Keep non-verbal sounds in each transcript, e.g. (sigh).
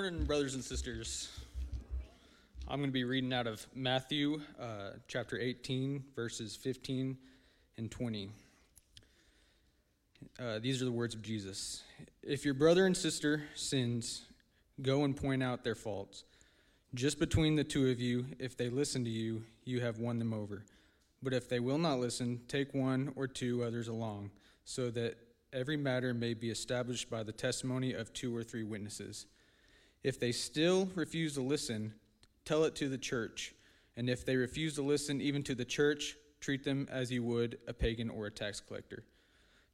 morning, brothers and sisters. I'm going to be reading out of Matthew uh, chapter 18, verses 15 and 20. Uh, these are the words of Jesus. If your brother and sister sins, go and point out their faults. Just between the two of you, if they listen to you, you have won them over. But if they will not listen, take one or two others along, so that every matter may be established by the testimony of two or three witnesses. If they still refuse to listen, tell it to the church. And if they refuse to listen even to the church, treat them as you would a pagan or a tax collector.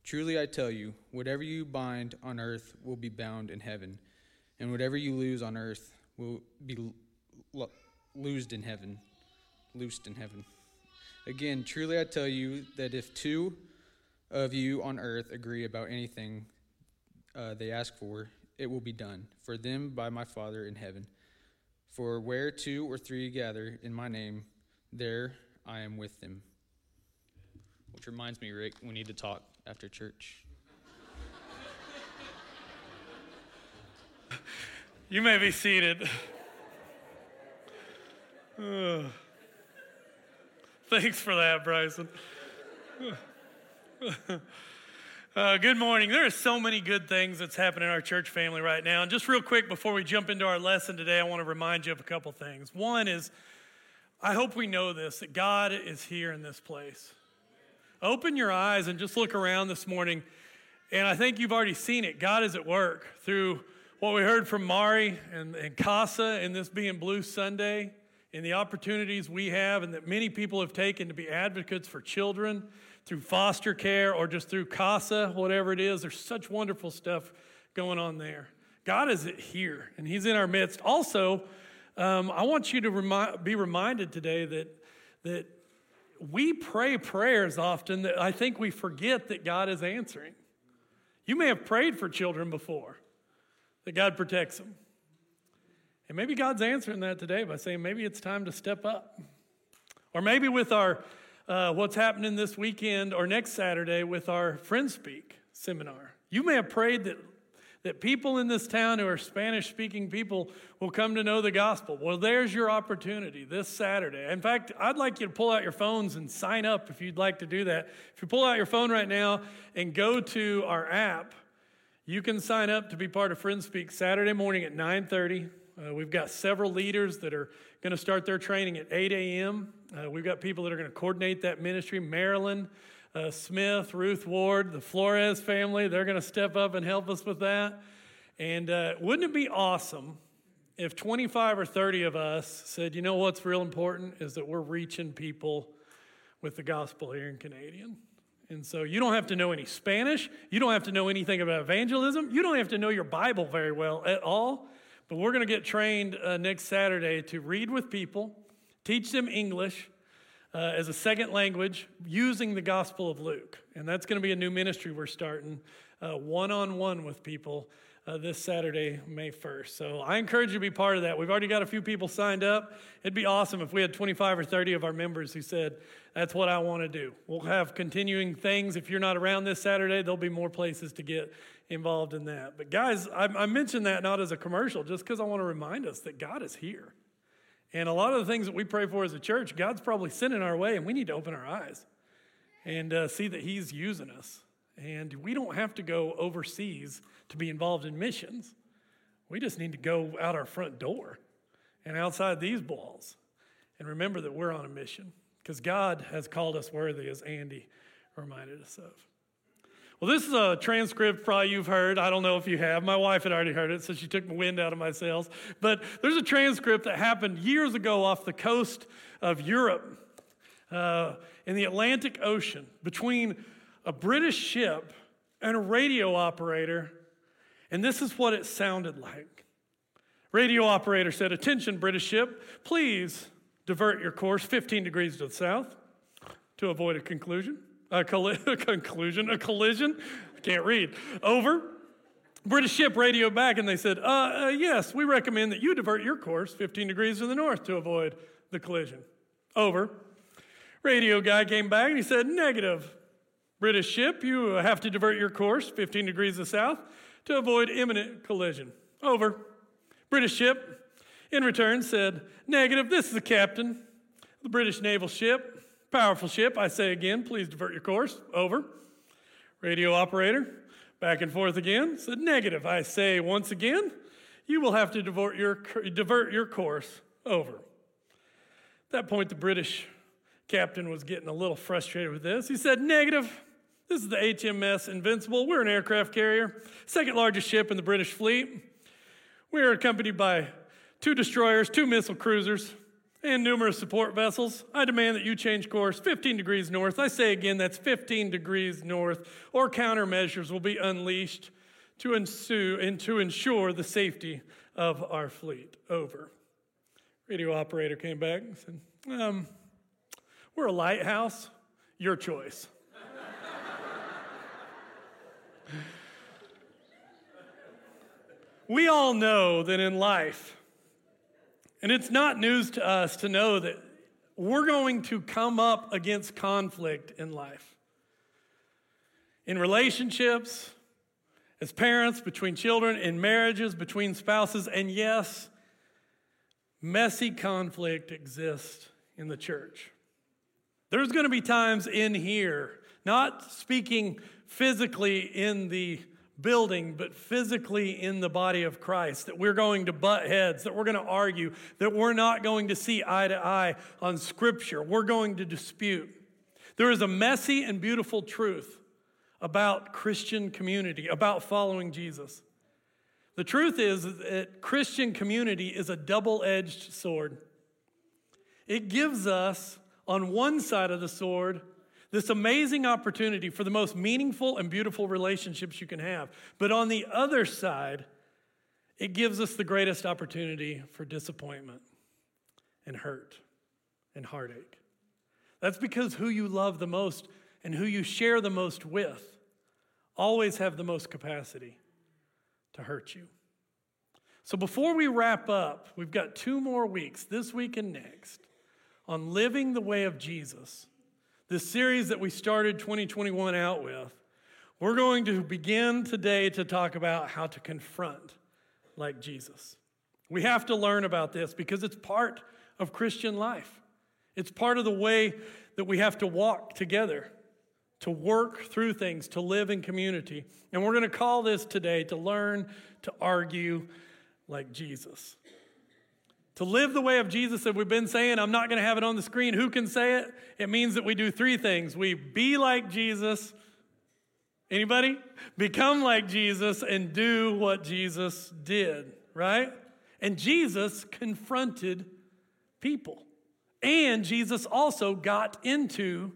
Truly I tell you, whatever you bind on earth will be bound in heaven, and whatever you lose on earth will be lo- loosed in heaven. Loosed in heaven. Again, truly I tell you that if two of you on earth agree about anything uh, they ask for, it will be done for them by my Father in heaven. For where two or three gather in my name, there I am with them. Which reminds me, Rick, we need to talk after church. (laughs) You may be seated. (sighs) Thanks for that, Bryson. (laughs) Uh, good morning. There are so many good things that's happening in our church family right now. And just real quick before we jump into our lesson today, I want to remind you of a couple things. One is, I hope we know this that God is here in this place. Open your eyes and just look around this morning. And I think you've already seen it. God is at work through what we heard from Mari and, and Casa and this being Blue Sunday, and the opportunities we have, and that many people have taken to be advocates for children through foster care or just through CASA, whatever it is. There's such wonderful stuff going on there. God is here, and He's in our midst. Also, um, I want you to remi- be reminded today that, that we pray prayers often that I think we forget that God is answering. You may have prayed for children before, that God protects them. And maybe God's answering that today by saying maybe it's time to step up. Or maybe with our uh, what's happening this weekend or next Saturday with our Friend Speak seminar. You may have prayed that, that people in this town who are Spanish speaking people will come to know the gospel. Well, there's your opportunity this Saturday. In fact, I'd like you to pull out your phones and sign up if you'd like to do that. If you pull out your phone right now and go to our app, you can sign up to be part of Friend Speak Saturday morning at 9:30. Uh, we've got several leaders that are going to start their training at 8 a.m. Uh, we've got people that are going to coordinate that ministry. Marilyn uh, Smith, Ruth Ward, the Flores family, they're going to step up and help us with that. And uh, wouldn't it be awesome if 25 or 30 of us said, you know what's real important is that we're reaching people with the gospel here in Canadian? And so you don't have to know any Spanish. You don't have to know anything about evangelism. You don't have to know your Bible very well at all. But we're going to get trained uh, next Saturday to read with people, teach them English uh, as a second language using the Gospel of Luke. And that's going to be a new ministry we're starting one on one with people. Uh, this Saturday, May 1st. So I encourage you to be part of that. We've already got a few people signed up. It'd be awesome if we had 25 or 30 of our members who said, That's what I want to do. We'll have continuing things. If you're not around this Saturday, there'll be more places to get involved in that. But guys, I, I mentioned that not as a commercial, just because I want to remind us that God is here. And a lot of the things that we pray for as a church, God's probably sending our way, and we need to open our eyes and uh, see that He's using us. And we don't have to go overseas to be involved in missions. We just need to go out our front door and outside these walls and remember that we're on a mission because God has called us worthy, as Andy reminded us of. Well, this is a transcript probably you've heard. I don't know if you have. My wife had already heard it, so she took the wind out of my sails. But there's a transcript that happened years ago off the coast of Europe uh, in the Atlantic Ocean between a British ship and a radio operator. And this is what it sounded like. Radio operator said, Attention, British ship, please divert your course 15 degrees to the south to avoid a conclusion a, colli- (laughs) a conclusion, a collision. I can't read. Over. British ship radioed back and they said, uh, uh, Yes, we recommend that you divert your course 15 degrees to the north to avoid the collision. Over. Radio guy came back and he said, Negative. British ship, you have to divert your course 15 degrees to the south to avoid imminent collision. Over. British ship, in return, said, Negative, this is the captain. The British naval ship, powerful ship. I say again, please divert your course. Over. Radio operator, back and forth again, said, Negative. I say once again, you will have to divert your, divert your course. Over. At that point, the British captain was getting a little frustrated with this. He said, Negative. This is the HMS Invincible. We're an aircraft carrier, second largest ship in the British fleet. We are accompanied by two destroyers, two missile cruisers, and numerous support vessels. I demand that you change course 15 degrees north. I say again, that's 15 degrees north, or countermeasures will be unleashed to, ensue, and to ensure the safety of our fleet. Over. Radio operator came back and said, um, We're a lighthouse. Your choice. (laughs) we all know that in life, and it's not news to us to know that we're going to come up against conflict in life. In relationships, as parents, between children, in marriages, between spouses, and yes, messy conflict exists in the church. There's going to be times in here, not speaking physically in the building, but physically in the body of Christ, that we're going to butt heads, that we're going to argue, that we're not going to see eye to eye on Scripture. We're going to dispute. There is a messy and beautiful truth about Christian community, about following Jesus. The truth is that Christian community is a double edged sword. It gives us, on one side of the sword, this amazing opportunity for the most meaningful and beautiful relationships you can have. But on the other side, it gives us the greatest opportunity for disappointment and hurt and heartache. That's because who you love the most and who you share the most with always have the most capacity to hurt you. So before we wrap up, we've got two more weeks, this week and next, on living the way of Jesus this series that we started 2021 out with, we're going to begin today to talk about how to confront like Jesus. We have to learn about this because it's part of Christian life. It's part of the way that we have to walk together, to work through things, to live in community. And we're going to call this today to learn to argue like Jesus. To live the way of Jesus that we've been saying, I'm not going to have it on the screen. Who can say it? It means that we do three things. We be like Jesus. Anybody? Become like Jesus and do what Jesus did, right? And Jesus confronted people. And Jesus also got into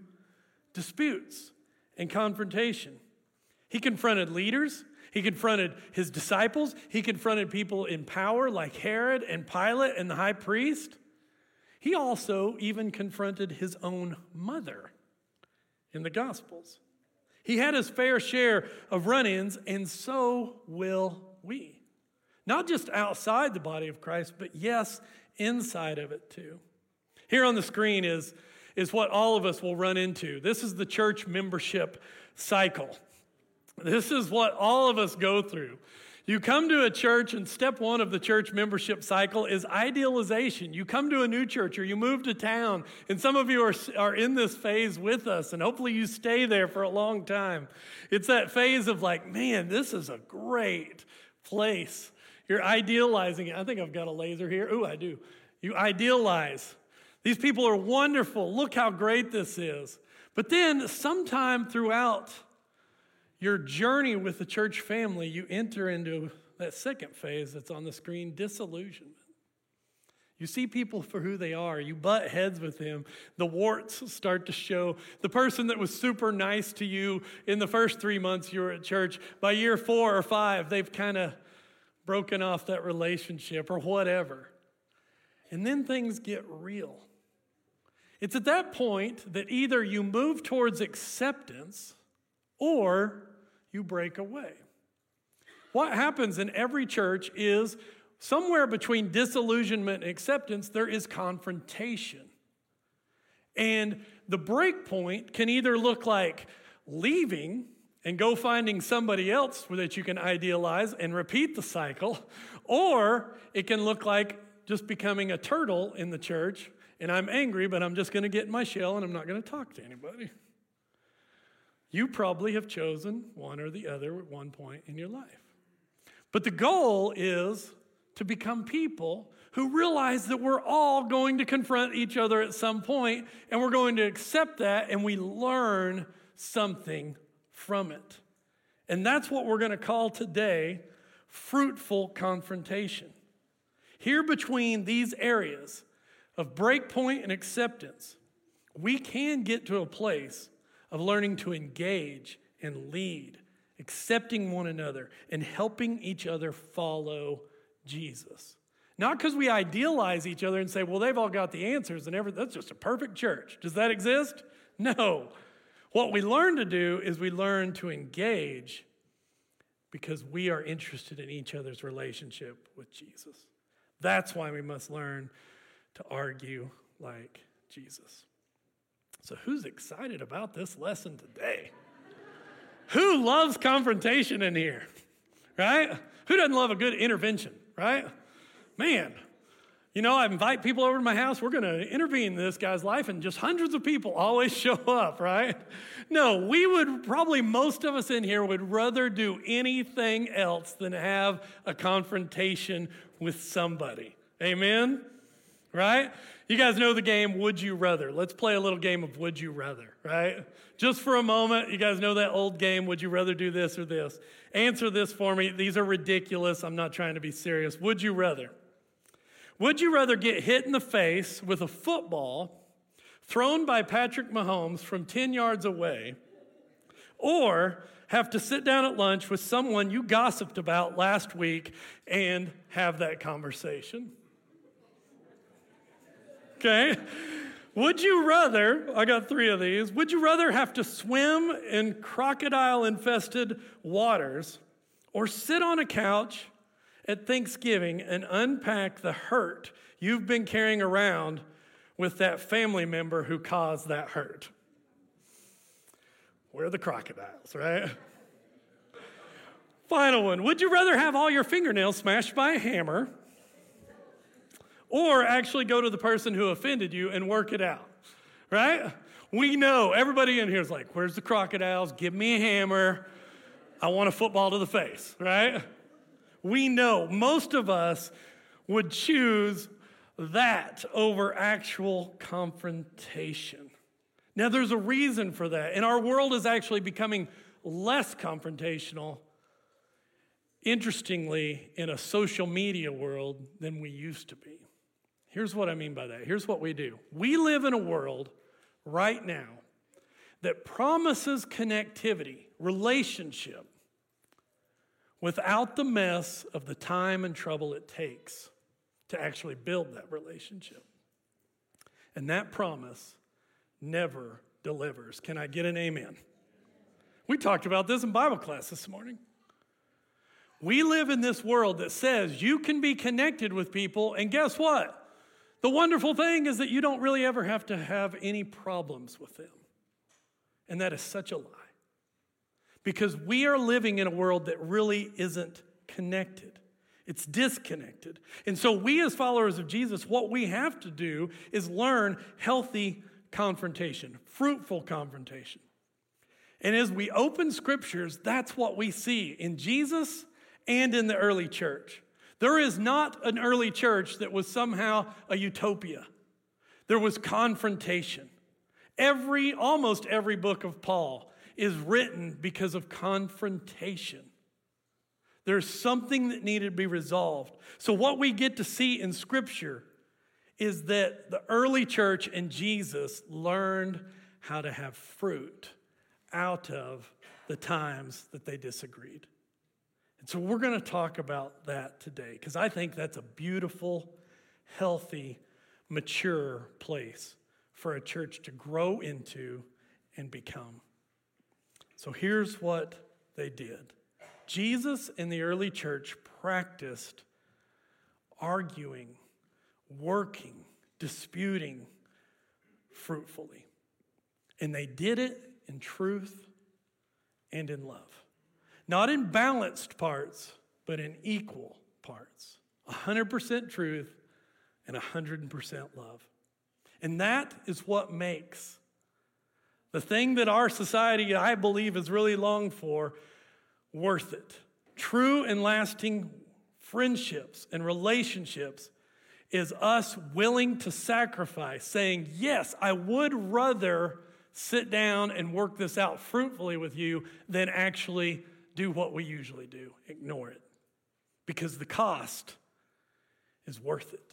disputes and confrontation. He confronted leaders, he confronted his disciples. He confronted people in power like Herod and Pilate and the high priest. He also even confronted his own mother in the Gospels. He had his fair share of run ins, and so will we. Not just outside the body of Christ, but yes, inside of it too. Here on the screen is, is what all of us will run into. This is the church membership cycle. This is what all of us go through. You come to a church, and step one of the church membership cycle is idealization. You come to a new church or you move to town, and some of you are, are in this phase with us, and hopefully you stay there for a long time. It's that phase of like, man, this is a great place. You're idealizing it. I think I've got a laser here. Ooh, I do. You idealize. These people are wonderful. Look how great this is. But then, sometime throughout your journey with the church family, you enter into that second phase that's on the screen disillusionment. You see people for who they are. You butt heads with them. The warts start to show. The person that was super nice to you in the first three months you were at church, by year four or five, they've kind of broken off that relationship or whatever. And then things get real. It's at that point that either you move towards acceptance or you break away. What happens in every church is somewhere between disillusionment and acceptance, there is confrontation. And the break point can either look like leaving and go finding somebody else that you can idealize and repeat the cycle, or it can look like just becoming a turtle in the church and I'm angry, but I'm just going to get in my shell and I'm not going to talk to anybody. You probably have chosen one or the other at one point in your life. But the goal is to become people who realize that we're all going to confront each other at some point and we're going to accept that and we learn something from it. And that's what we're going to call today fruitful confrontation. Here between these areas of breakpoint and acceptance, we can get to a place of learning to engage and lead, accepting one another, and helping each other follow Jesus. Not because we idealize each other and say, well, they've all got the answers and everything. That's just a perfect church. Does that exist? No. What we learn to do is we learn to engage because we are interested in each other's relationship with Jesus. That's why we must learn to argue like Jesus. So, who's excited about this lesson today? Who loves confrontation in here? Right? Who doesn't love a good intervention, right? Man, you know, I invite people over to my house. We're going to intervene in this guy's life, and just hundreds of people always (laughs) show up, right? No, we would probably, most of us in here would rather do anything else than have a confrontation with somebody. Amen? Right? You guys know the game Would You Rather. Let's play a little game of Would You Rather, right? Just for a moment, you guys know that old game Would You Rather do this or this? Answer this for me. These are ridiculous. I'm not trying to be serious. Would you rather? Would you rather get hit in the face with a football thrown by Patrick Mahomes from 10 yards away, or have to sit down at lunch with someone you gossiped about last week and have that conversation? Okay. Would you rather, I got three of these, would you rather have to swim in crocodile infested waters or sit on a couch at Thanksgiving and unpack the hurt you've been carrying around with that family member who caused that hurt. Where are the crocodiles, right? Final one. Would you rather have all your fingernails smashed by a hammer or actually go to the person who offended you and work it out? Right? We know everybody in here is like, where's the crocodiles? Give me a hammer. I want a football to the face, right? we know most of us would choose that over actual confrontation. Now, there's a reason for that, and our world is actually becoming less confrontational, interestingly, in a social media world than we used to be. Here's what I mean by that. Here's what we do we live in a world right now that promises connectivity, relationship, without the mess of the time and trouble it takes to actually build that relationship. And that promise never delivers. Can I get an amen? We talked about this in Bible class this morning. We live in this world that says you can be connected with people, and guess what? The wonderful thing is that you don't really ever have to have any problems with them. And that is such a lie because we are living in a world that really isn't connected. It's disconnected. And so, we as followers of Jesus, what we have to do is learn healthy confrontation, fruitful confrontation. And as we open scriptures, that's what we see in Jesus and in the early church. There is not an early church that was somehow a utopia. There was confrontation. Every, almost every book of Paul is written because of confrontation. There's something that needed to be resolved. So, what we get to see in Scripture is that the early church and Jesus learned how to have fruit out of the times that they disagreed. And so, we're going to talk about that today because I think that's a beautiful, healthy, mature place for a church to grow into and become. So here's what they did Jesus in the early church practiced arguing, working, disputing fruitfully. And they did it in truth and in love. Not in balanced parts, but in equal parts. 100% truth and 100% love. And that is what makes the thing that our society, I believe, is really longed for worth it. True and lasting friendships and relationships is us willing to sacrifice, saying, Yes, I would rather sit down and work this out fruitfully with you than actually do what we usually do ignore it. Because the cost is worth it.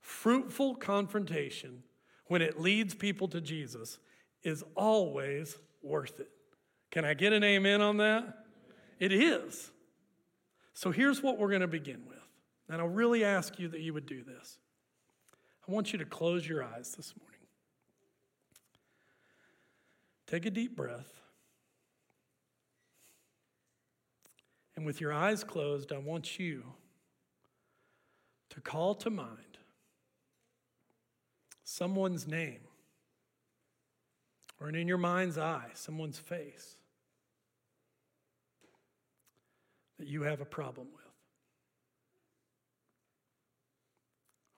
Fruitful confrontation, when it leads people to Jesus, is always worth it. Can I get an amen on that? It is. So here's what we're going to begin with. And I'll really ask you that you would do this. I want you to close your eyes this morning. Take a deep breath. And with your eyes closed, I want you to call to mind someone's name or in your mind's eye, someone's face that you have a problem with.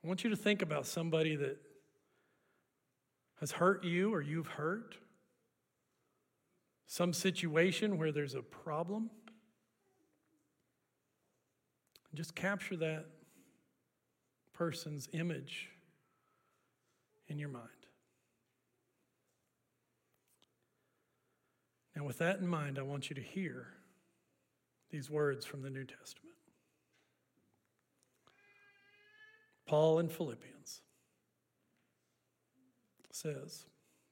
I want you to think about somebody that has hurt you or you've hurt, some situation where there's a problem. Just capture that person's image in your mind. Now, with that in mind, I want you to hear these words from the New Testament. Paul in Philippians says,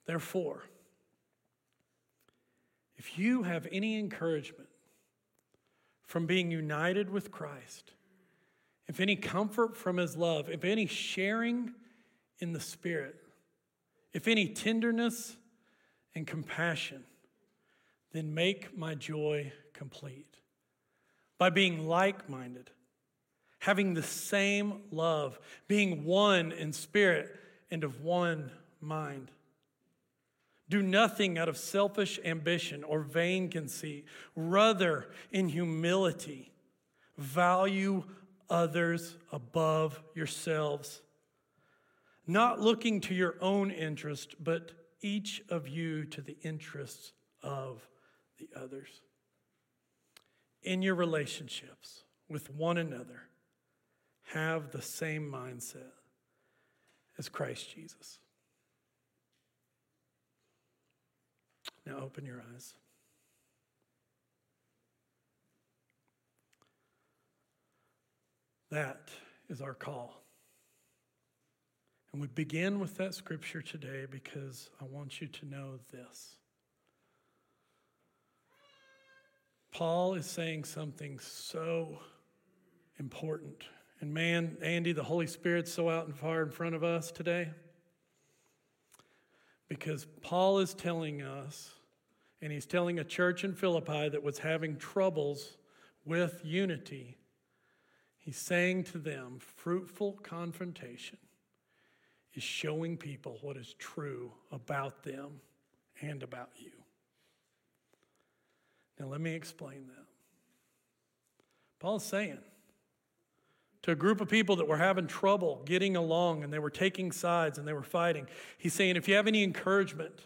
Therefore, if you have any encouragement from being united with Christ, if any comfort from his love, if any sharing in the Spirit, if any tenderness and compassion, then make my joy complete by being like minded, having the same love, being one in spirit and of one mind. Do nothing out of selfish ambition or vain conceit. Rather, in humility, value others above yourselves, not looking to your own interest, but each of you to the interests of the others. In your relationships with one another, have the same mindset as Christ Jesus. Now open your eyes. That is our call. And we begin with that scripture today because I want you to know this. Paul is saying something so important. And man, Andy, the Holy Spirit's so out and far in front of us today. Because Paul is telling us, and he's telling a church in Philippi that was having troubles with unity, he's saying to them, fruitful confrontation is showing people what is true about them and about you. Now, let me explain that. Paul's saying to a group of people that were having trouble getting along and they were taking sides and they were fighting, he's saying, if you have any encouragement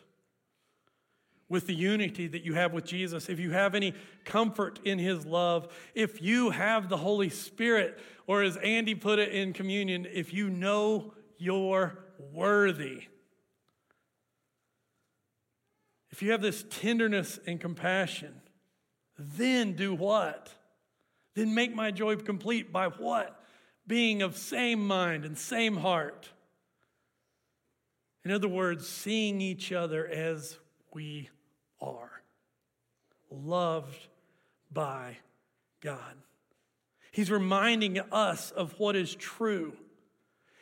with the unity that you have with Jesus, if you have any comfort in his love, if you have the Holy Spirit, or as Andy put it in communion, if you know you're worthy. If you have this tenderness and compassion, then do what? Then make my joy complete by what? Being of same mind and same heart. In other words, seeing each other as we are, loved by God. He's reminding us of what is true.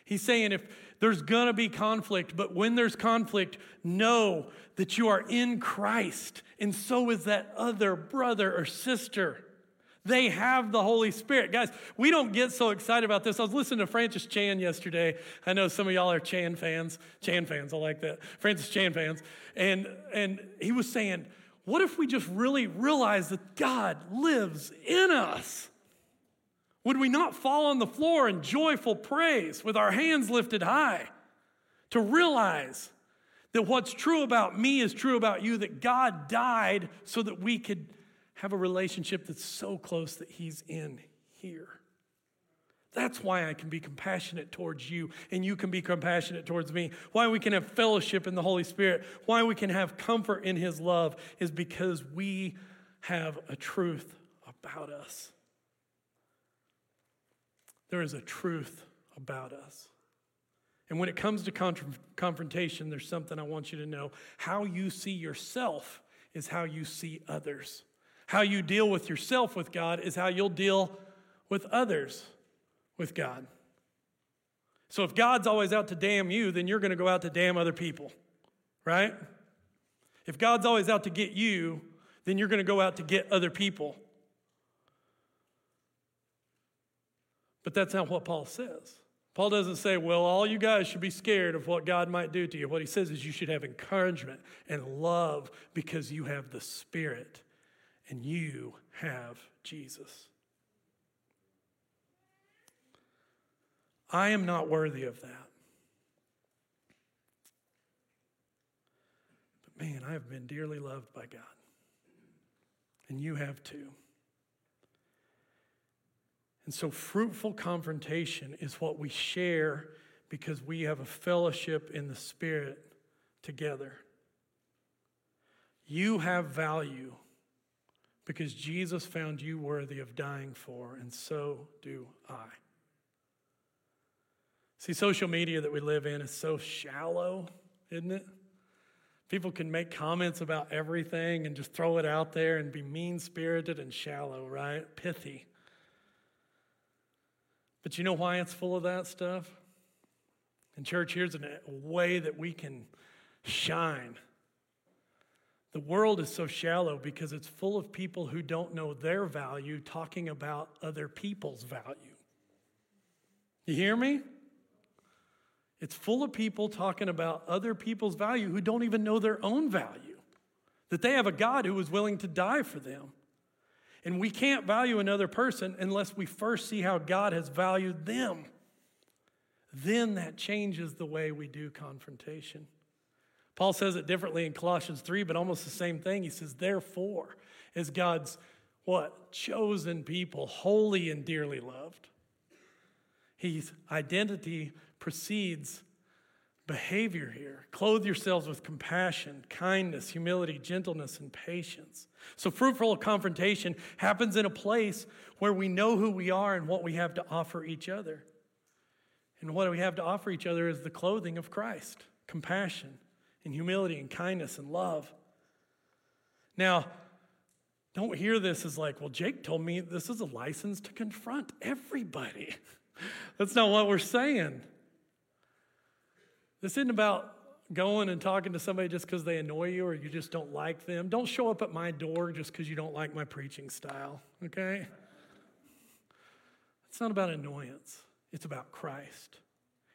He's saying if there's gonna be conflict, but when there's conflict, know that you are in Christ, and so is that other brother or sister. They have the Holy Spirit. Guys, we don't get so excited about this. I was listening to Francis Chan yesterday. I know some of y'all are Chan fans. Chan fans, I like that. Francis Chan fans. And, and he was saying, what if we just really realize that God lives in us? Would we not fall on the floor in joyful praise with our hands lifted high to realize that what's true about me is true about you, that God died so that we could have a relationship that's so close that He's in here? That's why I can be compassionate towards you and you can be compassionate towards me. Why we can have fellowship in the Holy Spirit, why we can have comfort in His love is because we have a truth about us. There is a truth about us. And when it comes to confrontation, there's something I want you to know. How you see yourself is how you see others. How you deal with yourself with God is how you'll deal with others with God. So if God's always out to damn you, then you're going to go out to damn other people, right? If God's always out to get you, then you're going to go out to get other people. But that's not what Paul says. Paul doesn't say, well, all you guys should be scared of what God might do to you. What he says is you should have encouragement and love because you have the Spirit and you have Jesus. I am not worthy of that. But man, I have been dearly loved by God. And you have too. And so, fruitful confrontation is what we share because we have a fellowship in the Spirit together. You have value because Jesus found you worthy of dying for, and so do I. See, social media that we live in is so shallow, isn't it? People can make comments about everything and just throw it out there and be mean spirited and shallow, right? Pithy. But you know why it's full of that stuff? And, church, here's a way that we can shine. The world is so shallow because it's full of people who don't know their value talking about other people's value. You hear me? It's full of people talking about other people's value who don't even know their own value, that they have a God who is willing to die for them. And we can't value another person unless we first see how God has valued them. Then that changes the way we do confrontation. Paul says it differently in Colossians 3, but almost the same thing. He says, Therefore, as God's what? Chosen people, holy and dearly loved. His identity precedes behavior here. Clothe yourselves with compassion, kindness, humility, gentleness, and patience. So, fruitful confrontation happens in a place where we know who we are and what we have to offer each other. And what we have to offer each other is the clothing of Christ compassion, and humility, and kindness, and love. Now, don't hear this as like, well, Jake told me this is a license to confront everybody. (laughs) That's not what we're saying. This isn't about going and talking to somebody just because they annoy you or you just don't like them. Don't show up at my door just because you don't like my preaching style, okay? It's not about annoyance, it's about Christ.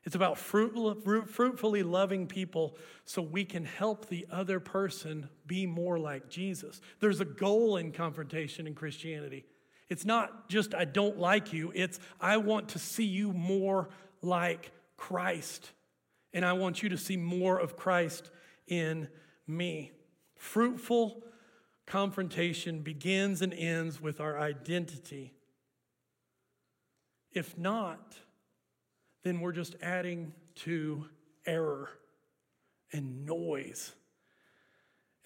It's about fruitfully loving people so we can help the other person be more like Jesus. There's a goal in confrontation in Christianity. It's not just, I don't like you, it's, I want to see you more like Christ and I want you to see more of Christ in me. Fruitful confrontation begins and ends with our identity. If not, then we're just adding to error and noise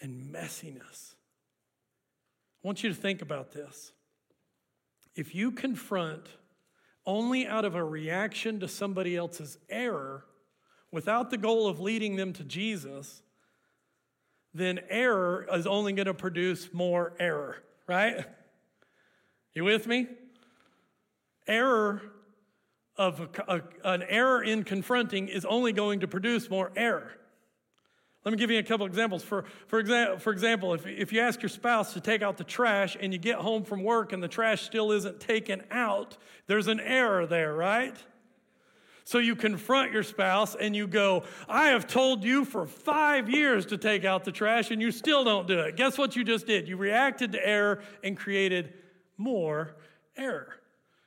and messiness. I want you to think about this. If you confront only out of a reaction to somebody else's error, without the goal of leading them to Jesus, then error is only going to produce more error, right? You with me? Error of a, a, an error in confronting is only going to produce more error. Let me give you a couple examples. For, for, exa- for example, if, if you ask your spouse to take out the trash and you get home from work and the trash still isn't taken out, there's an error there, right? So you confront your spouse and you go, I have told you for five years to take out the trash and you still don't do it. Guess what you just did? You reacted to error and created more error.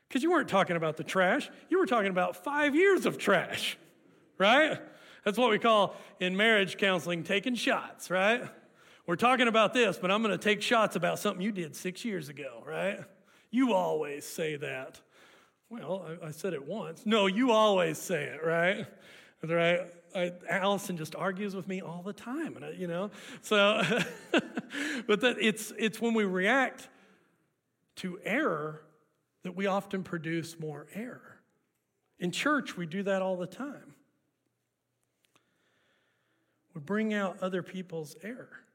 Because you weren't talking about the trash, you were talking about five years of trash, right? That's what we call in marriage counseling taking shots, right? We're talking about this, but I'm going to take shots about something you did six years ago, right? You always say that. Well, I, I said it once. No, you always say it, right? Right? I, Allison just argues with me all the time, and I, you know. So, (laughs) but that it's it's when we react to error that we often produce more error. In church, we do that all the time. We bring out other people's error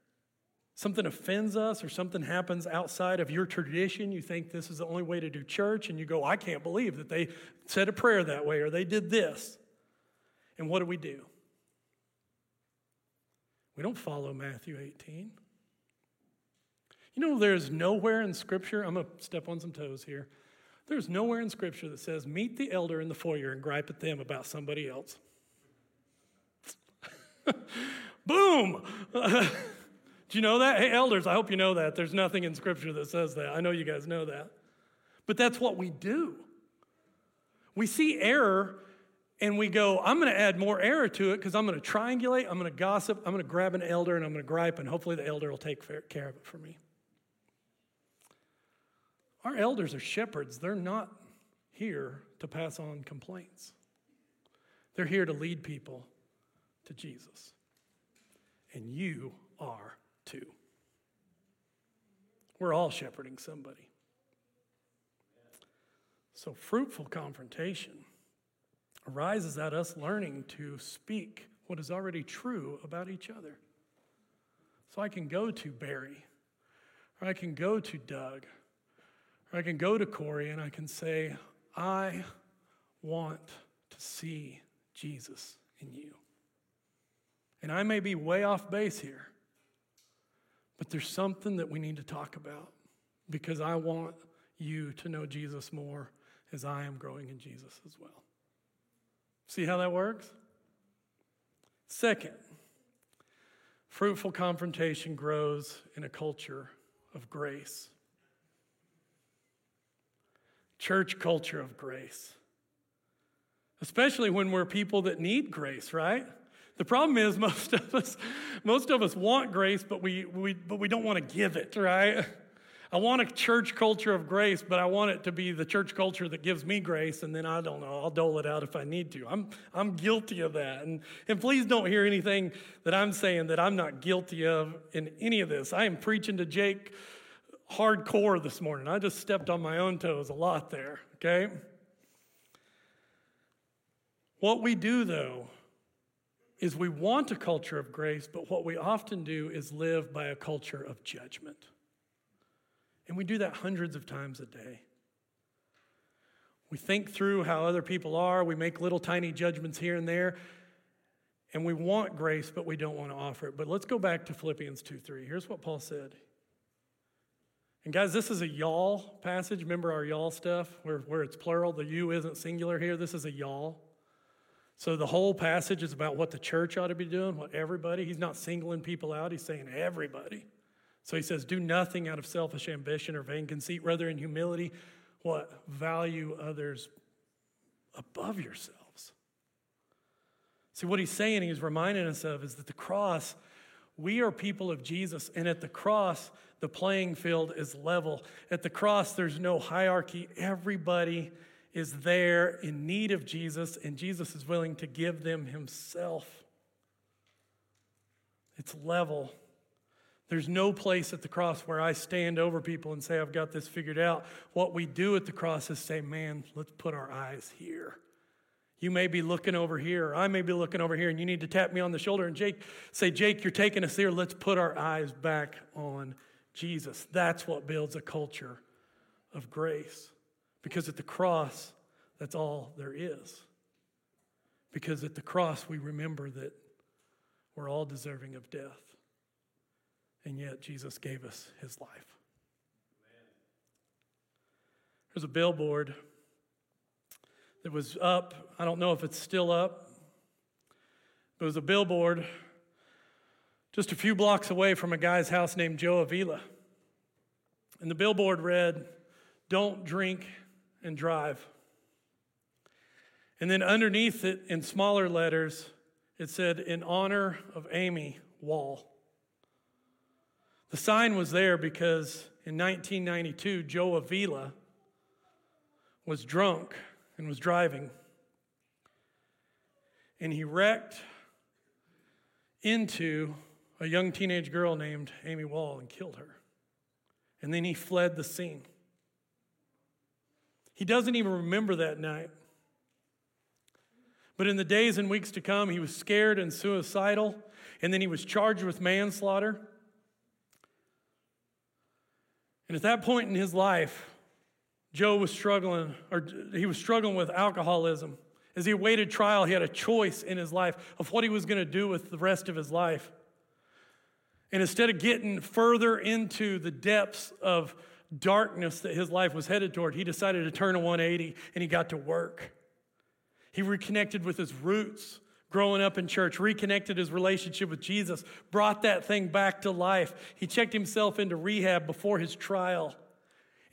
something offends us or something happens outside of your tradition, you think this is the only way to do church, and you go, I can't believe that they said a prayer that way or they did this. And what do we do? We don't follow Matthew 18. You know, there's nowhere in Scripture, I'm going to step on some toes here. There's nowhere in Scripture that says, meet the elder in the foyer and gripe at them about somebody else. (laughs) Boom! (laughs) Do you know that? Hey, elders, I hope you know that. There's nothing in Scripture that says that. I know you guys know that. But that's what we do. We see error and we go, I'm going to add more error to it because I'm going to triangulate, I'm going to gossip, I'm going to grab an elder and I'm going to gripe, and hopefully the elder will take care of it for me. Our elders are shepherds. They're not here to pass on complaints, they're here to lead people to Jesus. And you are too. We're all shepherding somebody. So, fruitful confrontation arises at us learning to speak what is already true about each other. So, I can go to Barry, or I can go to Doug, or I can go to Corey, and I can say, I want to see Jesus in you. And I may be way off base here. But there's something that we need to talk about because I want you to know Jesus more as I am growing in Jesus as well. See how that works? Second, fruitful confrontation grows in a culture of grace. Church culture of grace. Especially when we're people that need grace, right? The problem is most of us, most of us want grace, but we, we, but we don't want to give it, right? I want a church culture of grace, but I want it to be the church culture that gives me grace, and then I don't know, I'll dole it out if I need to. I'm, I'm guilty of that. And, and please don't hear anything that I'm saying that I'm not guilty of in any of this. I am preaching to Jake hardcore this morning. I just stepped on my own toes a lot there, okay? What we do, though, is we want a culture of grace, but what we often do is live by a culture of judgment. And we do that hundreds of times a day. We think through how other people are, we make little tiny judgments here and there, and we want grace, but we don't want to offer it. But let's go back to Philippians 2 3. Here's what Paul said. And guys, this is a y'all passage. Remember our y'all stuff where, where it's plural? The you isn't singular here. This is a y'all. So the whole passage is about what the church ought to be doing, what everybody. He's not singling people out, he's saying everybody. So he says, Do nothing out of selfish ambition or vain conceit, rather in humility, what? Value others above yourselves. See, what he's saying, he's reminding us of, is that the cross, we are people of Jesus, and at the cross, the playing field is level. At the cross, there's no hierarchy. Everybody is there in need of Jesus, and Jesus is willing to give them himself. It's level. There's no place at the cross where I stand over people and say, I've got this figured out. What we do at the cross is say, man, let's put our eyes here. You may be looking over here, I may be looking over here, and you need to tap me on the shoulder and Jake say, Jake, you're taking us here. Let's put our eyes back on Jesus. That's what builds a culture of grace. Because at the cross, that's all there is. Because at the cross, we remember that we're all deserving of death. And yet, Jesus gave us his life. Amen. There's a billboard that was up. I don't know if it's still up. It was a billboard just a few blocks away from a guy's house named Joe Avila. And the billboard read, Don't drink and drive. And then underneath it, in smaller letters, it said, In honor of Amy Wall. The sign was there because in 1992, Joe Avila was drunk and was driving. And he wrecked into a young teenage girl named Amy Wall and killed her. And then he fled the scene. He doesn't even remember that night. But in the days and weeks to come, he was scared and suicidal, and then he was charged with manslaughter. And at that point in his life, Joe was struggling, or he was struggling with alcoholism. As he awaited trial, he had a choice in his life of what he was going to do with the rest of his life. And instead of getting further into the depths of darkness that his life was headed toward, he decided to turn a 180 and he got to work. He reconnected with his roots growing up in church, reconnected his relationship with Jesus, brought that thing back to life. He checked himself into rehab before his trial.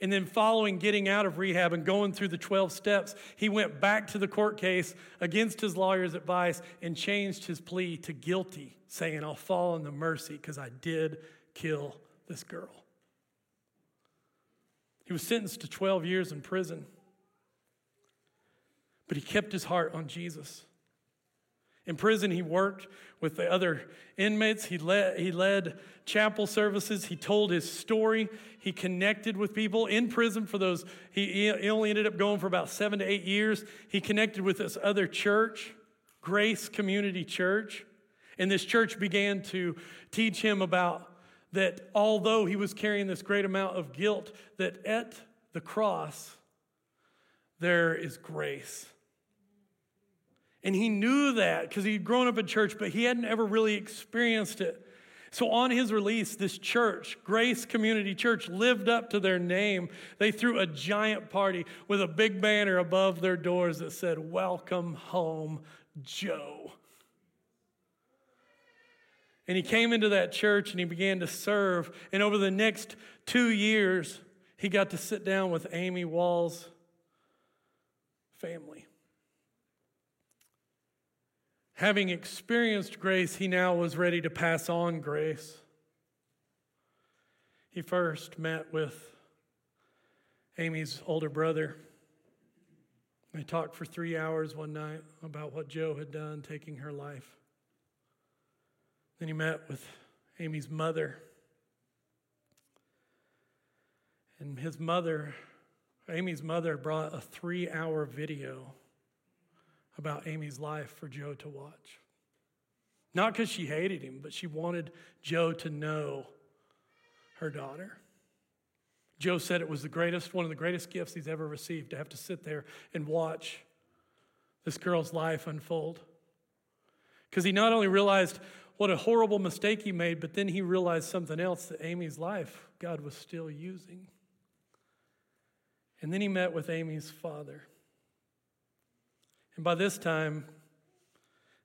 And then, following getting out of rehab and going through the 12 steps, he went back to the court case against his lawyer's advice and changed his plea to guilty, saying, I'll fall in the mercy because I did kill this girl. He was sentenced to 12 years in prison, but he kept his heart on Jesus. In prison, he worked with the other inmates. He led, he led chapel services. He told his story. He connected with people in prison for those. He, he only ended up going for about seven to eight years. He connected with this other church, Grace Community Church. And this church began to teach him about that although he was carrying this great amount of guilt, that at the cross, there is grace. And he knew that because he'd grown up in church, but he hadn't ever really experienced it. So on his release, this church, Grace Community Church, lived up to their name. They threw a giant party with a big banner above their doors that said, Welcome home, Joe. And he came into that church and he began to serve. And over the next two years, he got to sit down with Amy Wall's family. Having experienced grace, he now was ready to pass on grace. He first met with Amy's older brother. They talked for three hours one night about what Joe had done, taking her life. Then he met with Amy's mother. And his mother, Amy's mother, brought a three hour video about Amy's life for Joe to watch. Not because she hated him, but she wanted Joe to know her daughter. Joe said it was the greatest, one of the greatest gifts he's ever received to have to sit there and watch this girl's life unfold. Because he not only realized what a horrible mistake he made, but then he realized something else that Amy's life God was still using. And then he met with Amy's father. And by this time,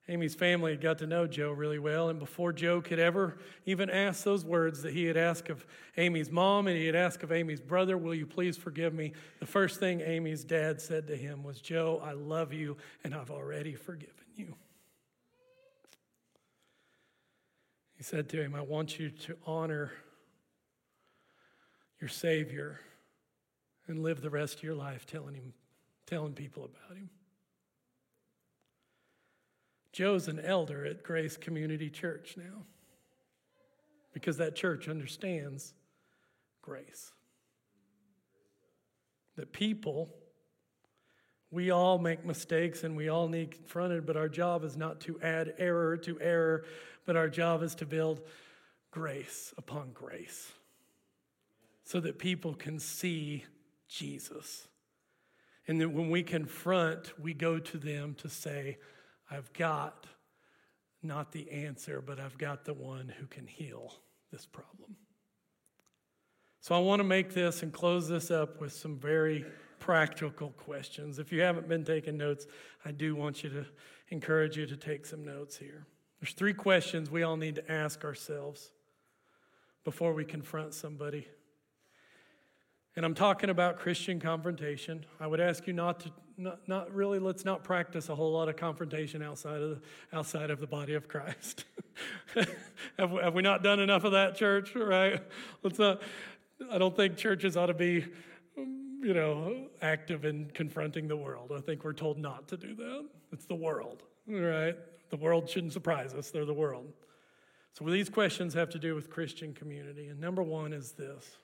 Amy's family had got to know Joe really well. And before Joe could ever even ask those words that he had asked of Amy's mom and he had asked of Amy's brother, Will you please forgive me? The first thing Amy's dad said to him was, Joe, I love you and I've already forgiven you. He said to him, I want you to honor your Savior and live the rest of your life telling him, telling people about him. Joe's an elder at Grace Community Church now because that church understands grace. That people, we all make mistakes and we all need confronted, but our job is not to add error to error, but our job is to build grace upon grace so that people can see Jesus. And that when we confront, we go to them to say, I've got not the answer, but I've got the one who can heal this problem. So I want to make this and close this up with some very practical questions. If you haven't been taking notes, I do want you to encourage you to take some notes here. There's three questions we all need to ask ourselves before we confront somebody. And I'm talking about Christian confrontation. I would ask you not to, not, not really, let's not practice a whole lot of confrontation outside of the, outside of the body of Christ. (laughs) have, we, have we not done enough of that, church? Right? Let's not, I don't think churches ought to be, you know, active in confronting the world. I think we're told not to do that. It's the world, right? The world shouldn't surprise us, they're the world. So these questions have to do with Christian community. And number one is this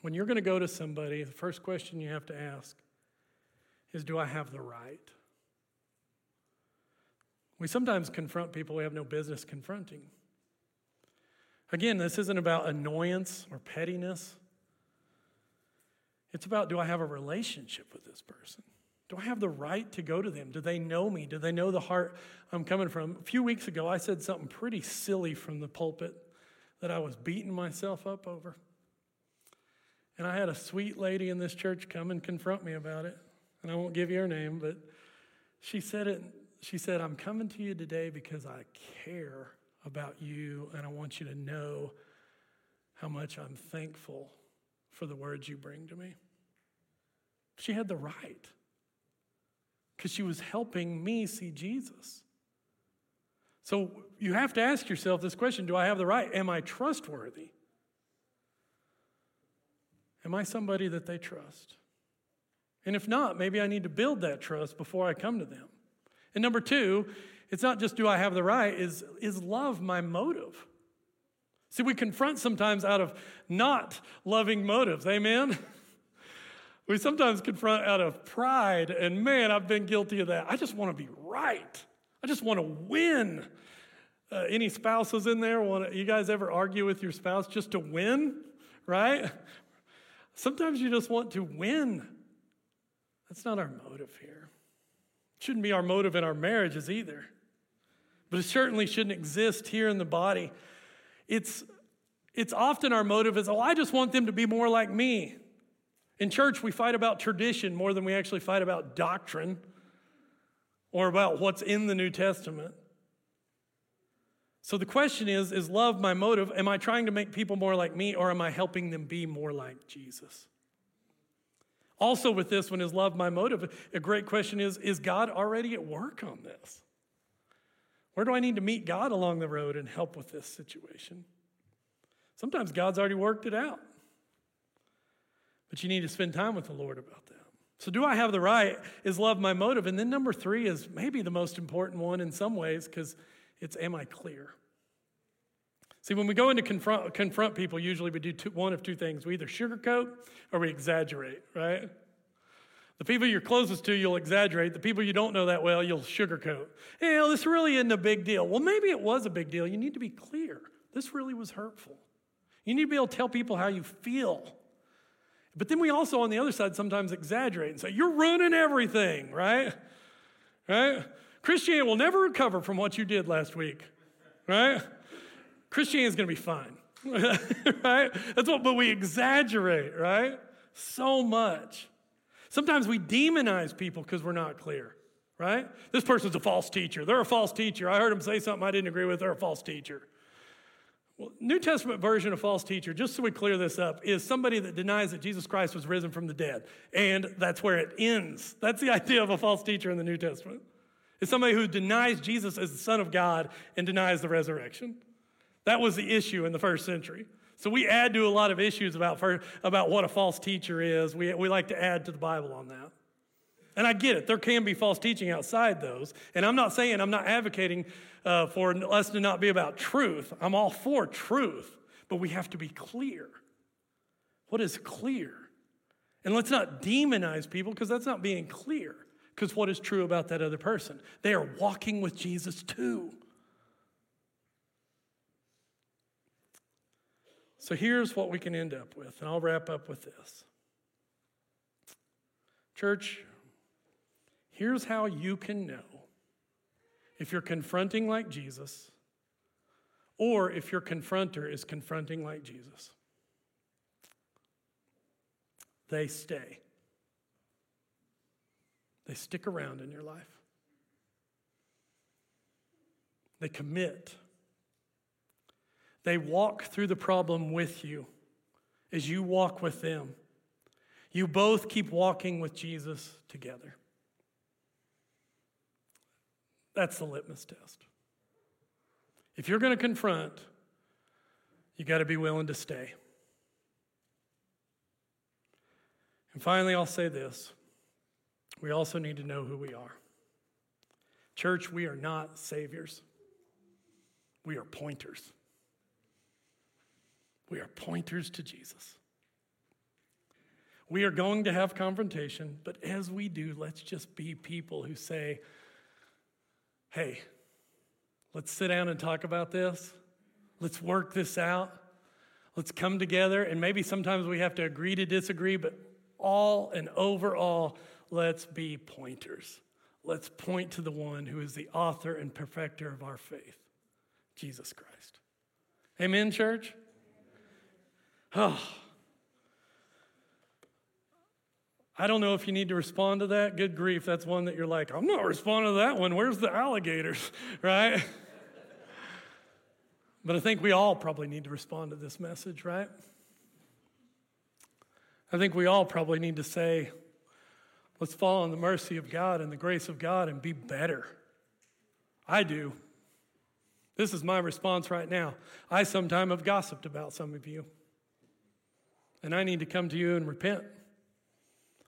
when you're going to go to somebody, the first question you have to ask is Do I have the right? We sometimes confront people we have no business confronting. Again, this isn't about annoyance or pettiness. It's about do I have a relationship with this person? Do I have the right to go to them? Do they know me? Do they know the heart I'm coming from? A few weeks ago, I said something pretty silly from the pulpit that I was beating myself up over. And I had a sweet lady in this church come and confront me about it. And I won't give you her name, but she said it. She said, I'm coming to you today because I care about you and I want you to know how much I'm thankful for the words you bring to me. She had the right because she was helping me see Jesus. So you have to ask yourself this question Do I have the right? Am I trustworthy? Am I somebody that they trust? And if not, maybe I need to build that trust before I come to them. And number two, it's not just do I have the right, is, is love my motive? See, we confront sometimes out of not loving motives. Amen? (laughs) We sometimes confront out of pride, and man, I've been guilty of that. I just want to be right. I just want to win. Uh, any spouses in there? Want you guys ever argue with your spouse just to win? Right? Sometimes you just want to win. That's not our motive here. It shouldn't be our motive in our marriages either. But it certainly shouldn't exist here in the body. It's, it's often our motive is, oh, I just want them to be more like me. In church, we fight about tradition more than we actually fight about doctrine or about what's in the New Testament. So the question is Is love my motive? Am I trying to make people more like me, or am I helping them be more like Jesus? Also, with this one, is love my motive? A great question is Is God already at work on this? Where do I need to meet God along the road and help with this situation? Sometimes God's already worked it out, but you need to spend time with the Lord about that. So, do I have the right? Is love my motive? And then number three is maybe the most important one in some ways because it's am I clear? See, when we go into confront, confront people, usually we do two, one of two things. We either sugarcoat or we exaggerate, right? The people you're closest to, you'll exaggerate. The people you don't know that well, you'll sugarcoat. Hey, well, this really isn't a big deal. Well, maybe it was a big deal. You need to be clear. This really was hurtful. You need to be able to tell people how you feel. But then we also, on the other side, sometimes exaggerate and say, You're ruining everything, right? Right? Christianity will never recover from what you did last week, right? Christianity is going to be fine, (laughs) right? That's what, but we exaggerate, right? So much. Sometimes we demonize people because we're not clear, right? This person's a false teacher. They're a false teacher. I heard them say something I didn't agree with. They're a false teacher. Well, New Testament version of false teacher, just so we clear this up, is somebody that denies that Jesus Christ was risen from the dead. And that's where it ends. That's the (laughs) idea of a false teacher in the New Testament is somebody who denies Jesus as the Son of God and denies the resurrection. That was the issue in the first century. So we add to a lot of issues about, about what a false teacher is. We, we like to add to the Bible on that. And I get it. There can be false teaching outside those. And I'm not saying, I'm not advocating uh, for us to not be about truth. I'm all for truth. But we have to be clear. What is clear? And let's not demonize people because that's not being clear. Because what is true about that other person? They are walking with Jesus too. So here's what we can end up with, and I'll wrap up with this. Church, here's how you can know if you're confronting like Jesus or if your confronter is confronting like Jesus. They stay. They stick around in your life. They commit. They walk through the problem with you as you walk with them. You both keep walking with Jesus together. That's the litmus test. If you're going to confront, you got to be willing to stay. And finally, I'll say this we also need to know who we are. Church, we are not saviors, we are pointers. We are pointers to Jesus. We are going to have confrontation, but as we do, let's just be people who say, hey, let's sit down and talk about this. Let's work this out. Let's come together. And maybe sometimes we have to agree to disagree, but all and overall, let's be pointers. Let's point to the one who is the author and perfecter of our faith, Jesus Christ. Amen, church? Oh. (sighs) I don't know if you need to respond to that. Good grief, that's one that you're like, I'm not responding to that one. Where's the alligators, (laughs) right? but I think we all probably need to respond to this message, right? I think we all probably need to say, let's fall on the mercy of God and the grace of God and be better. I do. This is my response right now. I sometimes have gossiped about some of you and I need to come to you and repent.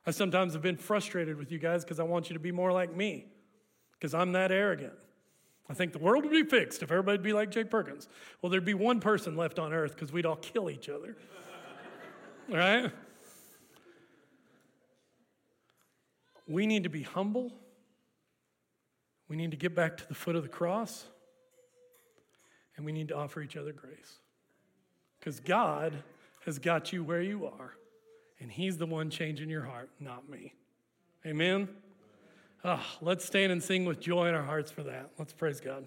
I sometimes have been frustrated with you guys because I want you to be more like me, because I'm that arrogant. I think the world would be fixed if everybody'd be like Jake Perkins. Well, there'd be one person left on earth because we'd all kill each other. (laughs) right? We need to be humble. We need to get back to the foot of the cross. And we need to offer each other grace. Because God has got you where you are, and He's the one changing your heart, not me. Amen? Oh, let's stand and sing with joy in our hearts for that. Let's praise God.